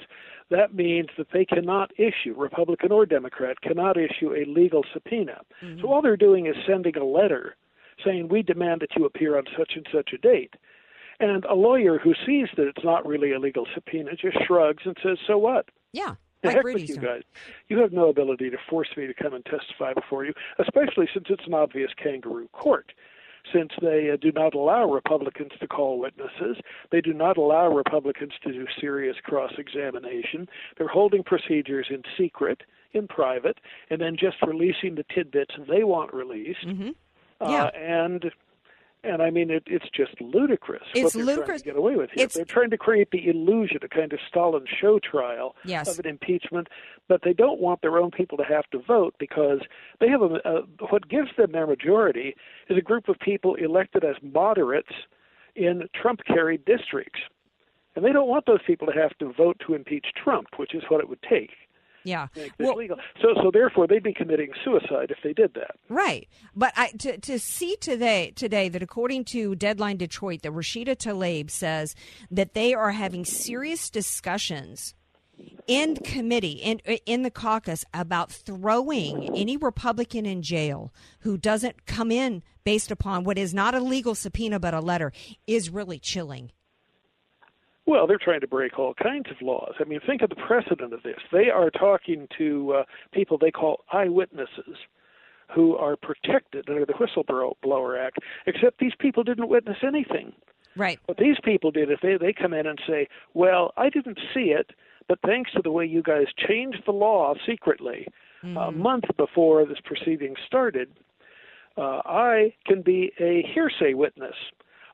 That means that they cannot issue, Republican or Democrat, cannot issue a legal subpoena. Mm-hmm. So all they're doing is sending a letter saying, We demand that you appear on such and such a date. And a lawyer who sees that it's not really a legal subpoena just shrugs and says, "So what?" Yeah. The heck with you guys. You have no ability to force me to come and testify before you, especially since it's an obvious kangaroo court. Since they uh, do not allow Republicans to call witnesses, they do not allow Republicans to do serious cross examination. They're holding procedures in secret, in private, and then just releasing the tidbits they want released. Mm-hmm. Uh, and and I mean, it, it's just ludicrous It's what they're ludicrous. trying to get away with here. It's- They're trying to create the illusion, a kind of Stalin show trial Yes. of an impeachment, but they don't want their own people to have to vote because they have a, a what gives them their majority is a group of people elected as moderates in Trump-carried districts, and they don't want those people to have to vote to impeach Trump, which is what it would take. Yeah. Make this legal. So, so therefore, they'd be committing suicide if they did that. Right. But I, to, to see today, today that according to Deadline Detroit, that Rashida Tlaib says that they are having serious discussions in committee, in, in the caucus, about throwing any Republican in jail who doesn't come in based upon what is not a legal subpoena but a letter is really chilling. Well, they're trying to break all kinds of laws. I mean, think of the precedent of this. They are talking to uh, people they call eyewitnesses who are protected under the Whistleblower Act, except these people didn't witness anything. Right. What these people did is they, they come in and say, Well, I didn't see it, but thanks to the way you guys changed the law secretly a month before this proceeding started, uh, I can be a hearsay witness.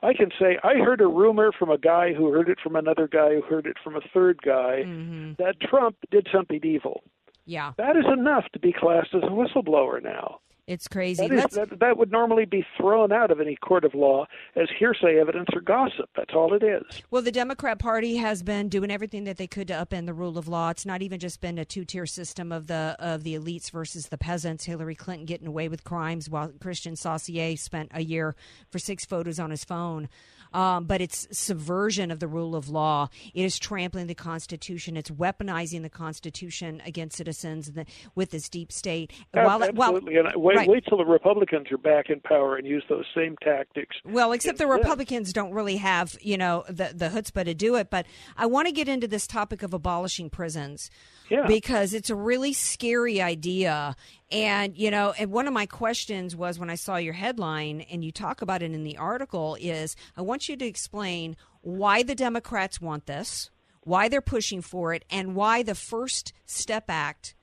I can say I heard a rumor from a guy who heard it from another guy who heard it from a third guy mm-hmm. that Trump did something evil. Yeah. That is enough to be classed as a whistleblower now. It's crazy. That, is, that, that would normally be thrown out of any court of law as hearsay evidence or gossip. That's all it is. Well, the Democrat Party has been doing everything that they could to upend the rule of law. It's not even just been a two-tier system of the of the elites versus the peasants. Hillary Clinton getting away with crimes while Kristian Saucier spent a year for six photos on his phone. Um, but it's subversion of the rule of law. It is trampling the Constitution. It's weaponizing the Constitution against citizens the, with this deep state. While, while, Absolutely. and wait, Right. Wait till the Republicans are back in power and use those same tactics. Well, except the. Republicans don't really have, you know, the the chutzpah to do it. But I want to get into this topic of abolishing prisons. Yeah. Because it's a really scary idea. And, you know, and one of my questions was when I saw your headline and you talk about it in the article is I want you to explain why the Democrats want this, why they're pushing for it, and why the First Step Act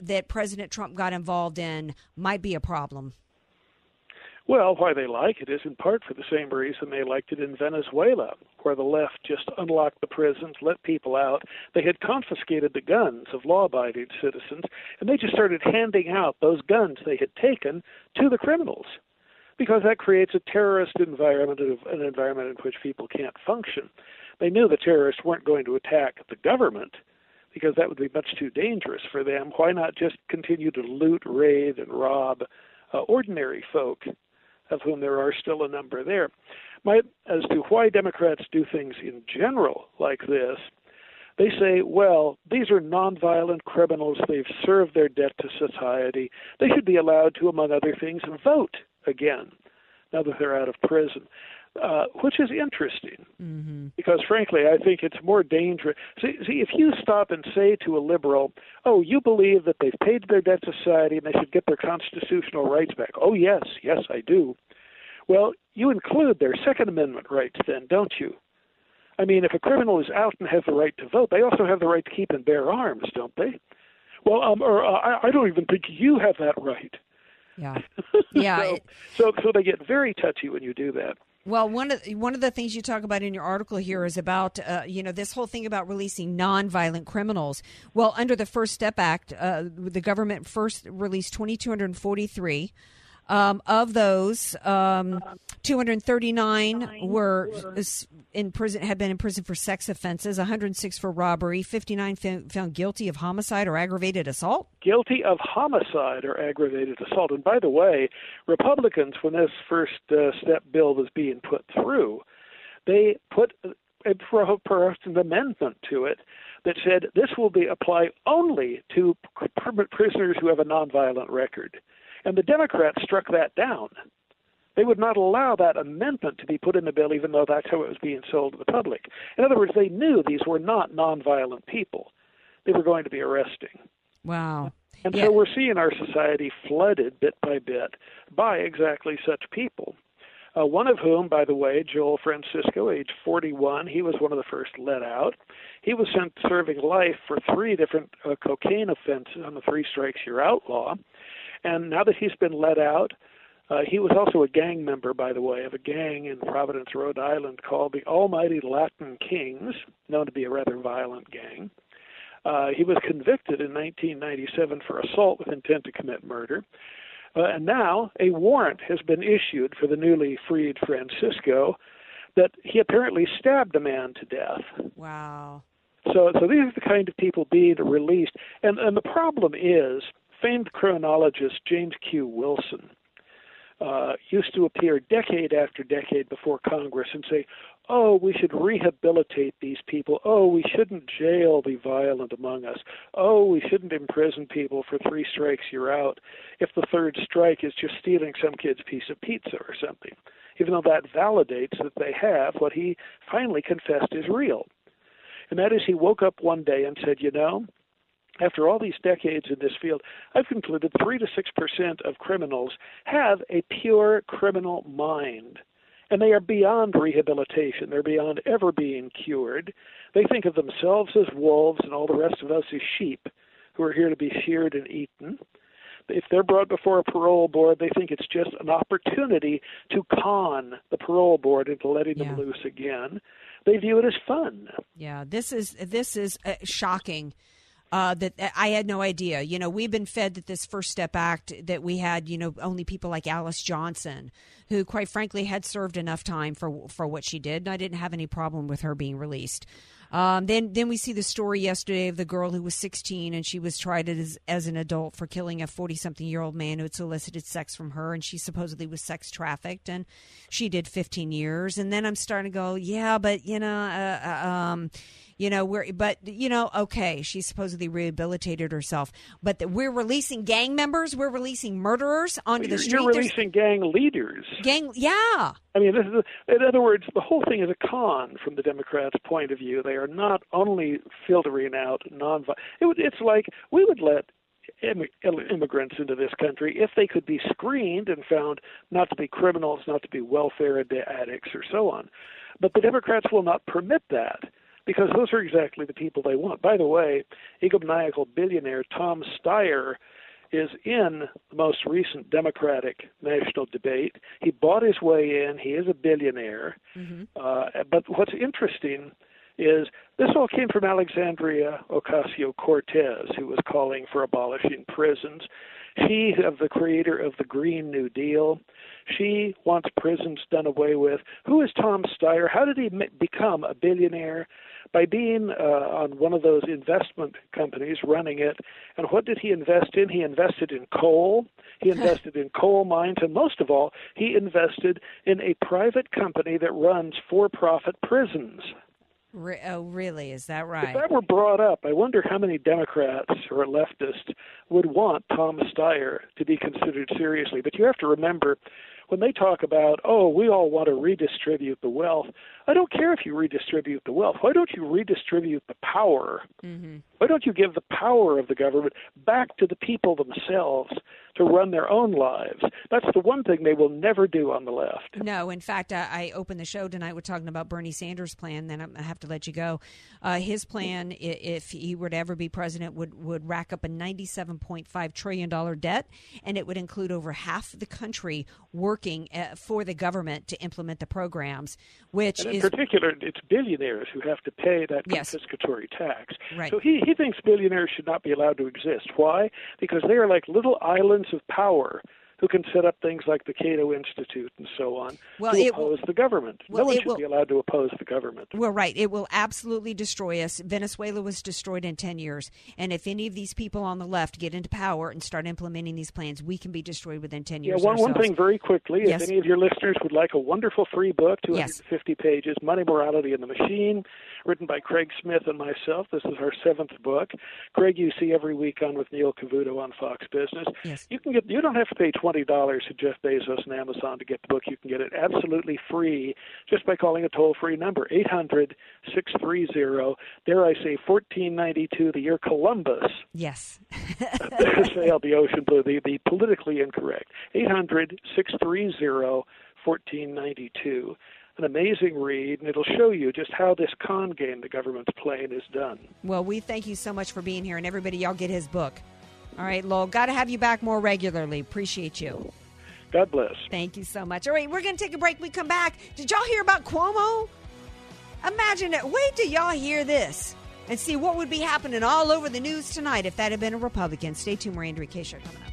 that President Trump got involved in might be a problem. Well, why they like it is in part for the same reason they liked it in Venezuela, where the left just unlocked the prisons, let people out. They had confiscated the guns of law abiding citizens, and they just started handing out those guns they had taken to the criminals. Because that creates a terrorist environment, an environment in which people can't function. They knew the terrorists weren't going to attack the government because that would be much too dangerous for them. Why not just continue to loot, raid, and rob uh, ordinary folk? Of whom there are still a number there. My, as to why Democrats do things in general like this, they say, well, these are nonviolent criminals. They've served their debt to society. They should be allowed to, among other things, vote again now that they're out of prison. Uh, which is interesting mm-hmm. because, frankly, I think it's more dangerous. See, see, if you stop and say to a liberal, "Oh, you believe that they've paid their debt to society and they should get their constitutional rights back," "Oh, yes, yes, I do." Well, you include their Second Amendment rights, then, don't you? I mean, if a criminal is out and has the right to vote, they also have the right to keep and bear arms, don't they? Well, um, or uh, I, I don't even think you have that right. Yeah, yeah. so, so, so they get very touchy when you do that. Well, one of the, one of the things you talk about in your article here is about uh, you know this whole thing about releasing nonviolent criminals. Well, under the First Step Act, uh, the government first released 2,243 um, of those, um, 239 were in prison, had been in prison for sex offenses, 106 for robbery, 59 found guilty of homicide or aggravated assault. Guilty of homicide or aggravated assault. And by the way, Republicans, when this first uh, step bill was being put through, they put a proposed an amendment to it that said this will be apply only to permanent prisoners who have a nonviolent record. And the Democrats struck that down. They would not allow that amendment to be put in the bill, even though that's how it was being sold to the public. In other words, they knew these were not nonviolent people. They were going to be arresting. Wow. And yeah. so we're seeing our society flooded bit by bit by exactly such people. Uh, one of whom, by the way, Joel Francisco, age 41, he was one of the first let out. He was sent serving life for three different uh, cocaine offenses on the Three Strikes You're Outlaw. And now that he's been let out, uh, he was also a gang member, by the way, of a gang in Providence, Rhode Island called the Almighty Latin Kings, known to be a rather violent gang. Uh, he was convicted in 1997 for assault with intent to commit murder. Uh, and now a warrant has been issued for the newly freed Francisco that he apparently stabbed a man to death. Wow. So, so these are the kind of people being released. And, and the problem is famed criminologist James Q. Wilson uh, used to appear decade after decade before Congress and say, oh, we should rehabilitate these people. Oh, we shouldn't jail the violent among us. Oh, we shouldn't imprison people for three strikes, you're out. If the third strike is just stealing some kid's piece of pizza or something, even though that validates that they have what he finally confessed is real. And that is, he woke up one day and said, you know, after all these decades in this field, I've concluded 3 to 6% of criminals have a pure criminal mind. And they are beyond rehabilitation. They're beyond ever being cured. They think of themselves as wolves and all the rest of us as sheep who are here to be sheared and eaten. If they're brought before a parole board, they think it's just an opportunity to con the parole board into letting Yeah. them loose again. They view it as fun. Yeah, this is this is uh, shocking. Uh, that I had no idea. You know, we've been fed that this First Step Act that we had, you know, only people like Alice Johnson, who, quite frankly, had served enough time for for what she did, and I didn't have any problem with her being released. Um, then, then we see the story yesterday of the girl who was 16 and she was tried as as an adult for killing a 40 something year old man who had solicited sex from her, and she supposedly was sex trafficked, and she did 15 years. And then I'm starting to go, yeah, but you know, uh, uh, um, You know, we're but you know, okay, she supposedly rehabilitated herself, but that we're releasing gang members, we're releasing murderers onto the street. You're There's- releasing gang leaders. gang, yeah. I mean, this is in other words, the whole thing is a con from the Democrats' point of view. They are not only filtering out non. It would, it's like we would let immi- immigrants into this country if they could be screened and found not to be criminals, not to be welfare addicts, or so on. But the Democrats will not permit that because those are exactly the people they want. By the way, egomaniacal billionaire Tom Steyer is in the most recent Democratic national debate. He bought his way in. He is a billionaire. Uh, but what's interesting is this all came from Alexandria Ocasio Cortez, who was calling for abolishing prisons. She, of the creator of the Green New Deal, she wants prisons done away with. Who is Tom Steyer? How did he m- become a billionaire? By being uh, on one of those investment companies running it. And what did he invest in? He invested in coal, he invested in coal mines, and most of all, he invested in a private company that runs for profit prisons. Re- oh, really? Is that right? If that were brought up, I wonder how many Democrats or leftists would want Tom Steyer to be considered seriously. But you have to remember, when they talk about, oh, we all want to redistribute the wealth, I don't care if you redistribute the wealth. Why don't you redistribute the power? Mm-hmm. Why don't you give the power of the government back to the people themselves to run their own lives? That's the one thing they will never do on the left. No, in fact, I, I opened the show tonight. We're talking about Bernie Sanders' plan. Then I'm- have to let you go. Uh, his plan, if he were to ever be president, would would rack up a 97.5 trillion dollar debt, and it would include over half the country working uh, for the government to implement the programs, which in particular, it's billionaires who have to pay that Yes. confiscatory tax. Right. So he, he thinks billionaires should not be allowed to exist. Why? Because they are like little islands of power who can set up things like the Cato Institute and so on Well, to it will- oppose the government. well, no one should will- be allowed to oppose the government. Well, right. It will absolutely destroy us. Venezuela was destroyed in 10 years. And if any of these people on the left get into power and start implementing these plans, we can be destroyed within 10 Yeah, years. one, one ourselves. thing very quickly. Yes. If any of your listeners would like a wonderful free book, Yes. 250 pages, Money, Morality, and the Machine, written by Craig Smith and myself. This is our seventh book. Craig, you see every week on with Neil Cavuto on Fox Business. Yes. You can get. You don't have to pay dollars to Jeff Bezos and Amazon to get the book. You can get it absolutely free just by calling a toll-free number eight hundred six three zero. Dare I say fourteen ninety two? The year Columbus. Yes. sailed the ocean blue. The, the politically incorrect. 800 630 1492. An amazing read, and it'll show you just how this con game the government's playing is done. Well, we thank you so much for being here, and everybody, y'all get his book. All right, Lowell, got to have you back more regularly. Appreciate you. God bless. Thank you so much. All right, we're going to take a break. We come back. Did y'all hear about Cuomo? Imagine it. Wait till y'all hear this and see what would be happening all over the news tonight if that had been a Republican. Stay tuned. We're Andrea Kaye. Show coming up.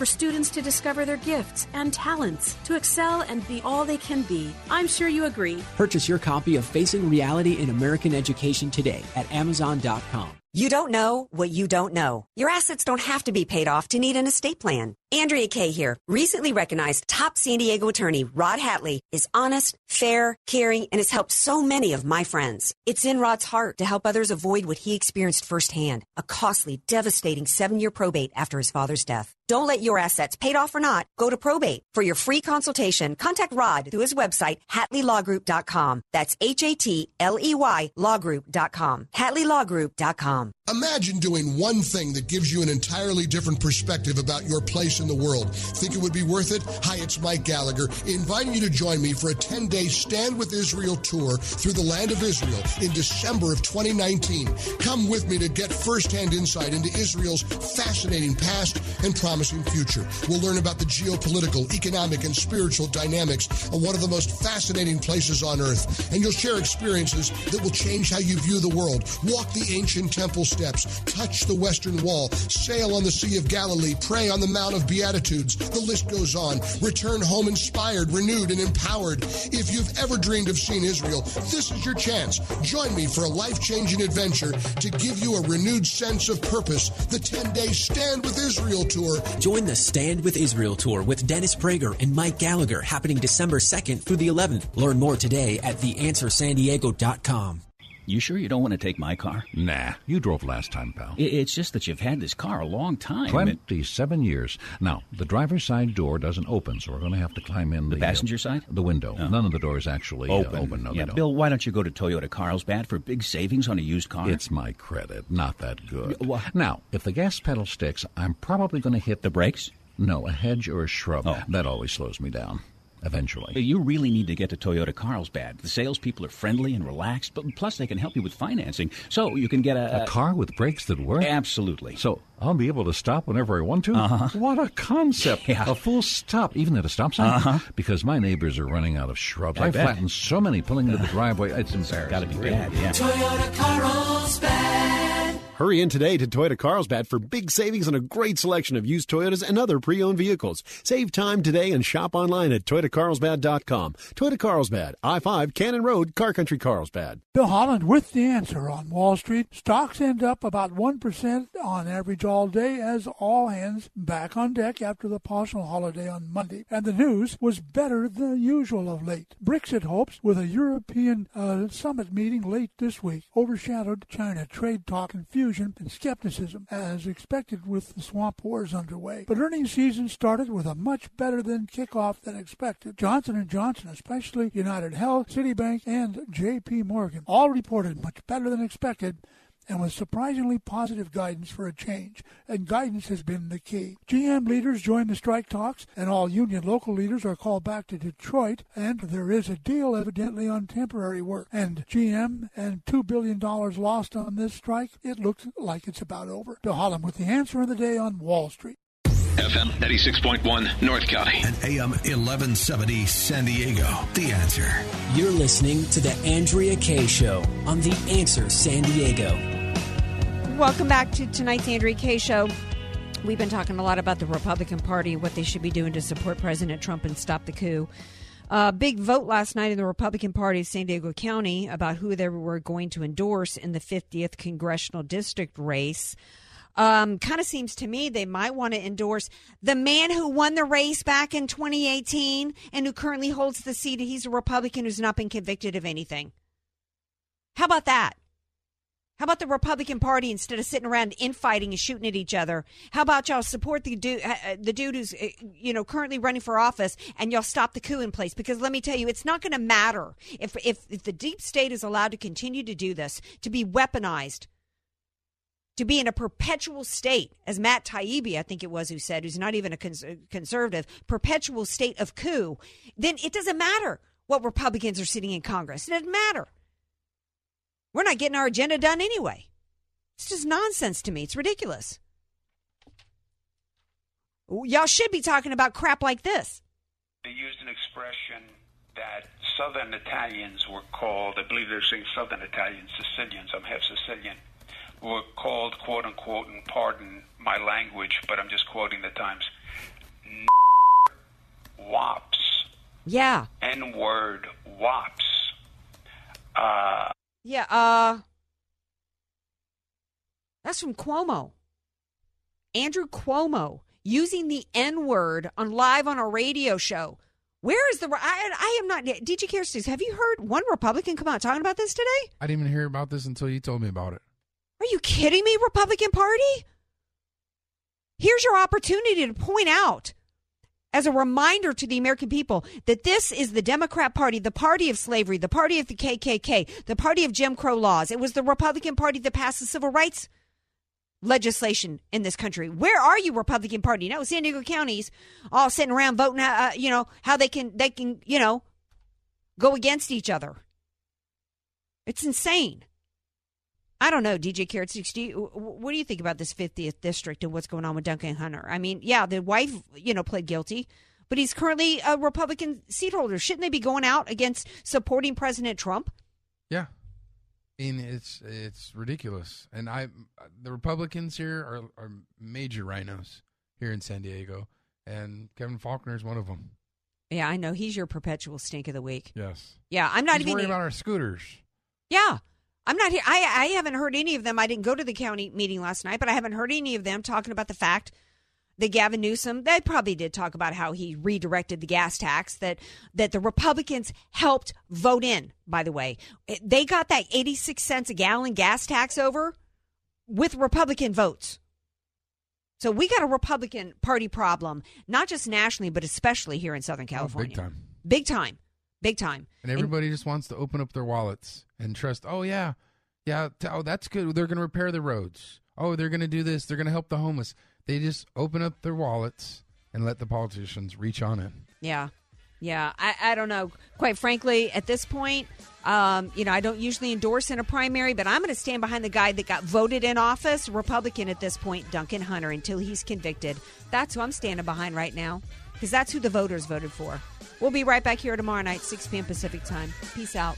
for students to discover their gifts and talents, to excel and be all they can be. I'm sure you agree. Purchase your copy of Facing Reality in American Education today at Amazon.com. You don't know what you don't know. Your assets don't have to be paid off to need an estate plan. Andrea Kaye here. Recently recognized top San Diego attorney Rod Hatley is honest, fair, caring, and has helped so many of my friends. It's in Rod's heart to help others avoid what he experienced firsthand a costly, devastating seven year probate after his father's death. Don't let your assets, paid off or not, go to probate. For your free consultation, contact Rod through his website, HatleyLawGroup.com. That's H A T L E Y LawGroup.com. HatleyLawGroup.com. Imagine doing one thing that gives you an entirely different perspective about your place in the world. Think it would be worth it? Hi, it's Mike Gallagher, inviting you to join me for a 10 day Stand with Israel tour through the land of Israel in December of 2019. Come with me to get firsthand insight into Israel's fascinating past and promise promising future. We'll learn about the geopolitical, economic, and spiritual dynamics of one of the most fascinating places on earth. And you'll share experiences that will change how you view the world. Walk the ancient temple steps, touch the Western Wall, sail on the Sea of Galilee, pray on the Mount of Beatitudes. The list goes on. Return home inspired, renewed, and empowered. If you've ever dreamed of seeing Israel, this is your chance. Join me for a life changing adventure to give you a renewed sense of purpose. The 10 day Stand with Israel tour. Join the Stand with Israel tour with Dennis Prager and Mike Gallagher happening December 2nd through the 11th. Learn more today at theanswersandiego.com. You sure you don't want to take my car? Nah, you drove last time, pal. It's just that you've had this car a long time. It- 27 years. Now, the driver's side door doesn't open, so we're going to have to climb in the, The passenger uh, side? The window. Oh. None of the doors actually uh, open. open. No, yeah. Bill, why don't you go to Toyota Carlsbad for big savings on a used car? It's my credit. Not that good. Y- wha- Now, if the gas pedal sticks, I'm probably going to hit the brakes. No, a hedge or a shrub. Oh. That always slows me down. Eventually. You really need to get to Toyota Carlsbad. The salespeople are friendly and relaxed, but plus they can help you with financing, so you can get a, A car with brakes that work? Absolutely. So I'll be able to stop whenever I want to? Uh-huh. What a concept. Yeah. A full stop, even at a stop sign? Uh-huh. Because my neighbors are running out of shrubs. I I, flattened so many pulling into the driveway. It's embarrassing. Gotta be really. bad, yeah. Toyota Carlsbad. Hurry in today to Toyota Carlsbad for big savings on a great selection of used Toyotas and other pre-owned vehicles. Save time today and shop online at toyotacarlsbad.com. Toyota Carlsbad, I-5 Cannon Road, Car Country Carlsbad. Bill Holland with the answer on Wall Street. Stocks end up about 1% on average all day as all hands back on deck after the partial holiday on Monday. And the news was better than usual of late. Brexit hopes with a European uh, summit meeting late this week overshadowed China trade talk confusion and skepticism as expected with the swamp wars underway. But earnings season started with a much better than kickoff than expected. Johnson & Johnson, especially United Health, Citibank, and JP Morgan all reported much better than expected and with surprisingly positive guidance for a change, and guidance has been the key. GM leaders join the strike talks, and all union local leaders are called back to Detroit, and there is a deal evidently on temporary work. And GM and $2 billion lost on this strike, it looks like it's about over. Bill Holland with the answer of the day on Wall Street. FM 96.1 North County. And AM 1170 San Diego. The answer. You're listening to The Andrea Kaye Show on The Answer San Diego. Welcome back to tonight's Andrea Kaye Show. We've been talking a lot about the Republican Party, what they should be doing to support President Trump and stop the coup. Uh, big vote last night in the Republican Party of San Diego County about who they were going to endorse in the 50th congressional district race. Um, kind of seems to me they might want to endorse the man who won the race back in 2018 and who currently holds the seat. He's a Republican who's not been convicted of anything. How about that? How about the Republican Party instead of sitting around infighting and shooting at each other? How about y'all support the dude, uh, the dude who's uh, you know currently running for office, and y'all stop the coup in place? Because let me tell you, it's not going to matter if, if if the deep state is allowed to continue to do this, to be weaponized, to be in a perpetual state, as Matt Taibbi, I think it was, who said, who's not even a cons- conservative, perpetual state of coup. Then it doesn't matter what Republicans are sitting in Congress. It doesn't matter. We're not getting our agenda done anyway. It's just nonsense to me. It's ridiculous. Y'all should be talking about crap like this. They used an expression that Southern Italians were called, I believe they're saying Southern Italians, Sicilians, I'm half Sicilian, were called, quote unquote, and pardon my language, but I'm just quoting the Times, wops. Yeah. N word wops. Uh, Yeah, uh That's from Cuomo. Andrew Cuomo using the N-word on live on a radio show. Where is the I, I am not DJ Kirsten, have you heard one Republican come out talking about this today? I didn't even hear about this until you told me about it. Are you kidding me, Republican Party? Here's your opportunity to point out, as a reminder to the American people, that this is the Democrat Party, the party of slavery, the party of the KKK, the party of Jim Crow laws. It was the Republican Party that passed the civil rights legislation in this country. Where are you, Republican Party? Now, San Diego counties all sitting around voting, uh, you know, how they can, they can, you know, go against each other. It's insane. I don't know, DJ Carrot Six. Do what do you think about this 50th district and what's going on with Duncan Hunter? I mean, yeah, the wife, you know, pled guilty, but he's currently a Republican seat holder. Shouldn't they be going out against supporting President Trump? Yeah. I mean, it's it's ridiculous, and I the Republicans here are, are major RINOs here in San Diego, and Kevin Faulconer is one of them. Yeah, I know he's your perpetual stink of the week. Yes. Yeah, I'm not He's even worried about our scooters. Yeah. I'm not here. I, I haven't heard any of them. I didn't go to the county meeting last night, but I haven't heard any of them talking about the fact that Gavin Newsom, they probably did talk about how he redirected the gas tax that, that the Republicans helped vote in, by the way. They got that 86 cents a gallon gas tax over with Republican votes. So we got a Republican Party problem, not just nationally, but especially here in Southern oh, California. big time. Big time. Big time. And everybody just wants to open up their wallets and trust. Oh yeah, yeah. t- Oh, that's good. They're going to repair the roads. Oh, they're going to do this. They're going to help the homeless. They just open up their wallets and let the politicians reach on it. Yeah. Yeah. I, I don't know. Quite frankly, at this point, um, you know, I don't usually endorse in a primary, but I'm going to stand behind the guy that got voted in office, Republican at this point, Duncan Hunter, until he's convicted. That's who I'm standing behind right now because that's who the voters voted for. We'll be right back here tomorrow night, 6 p.m. Pacific time. Peace out.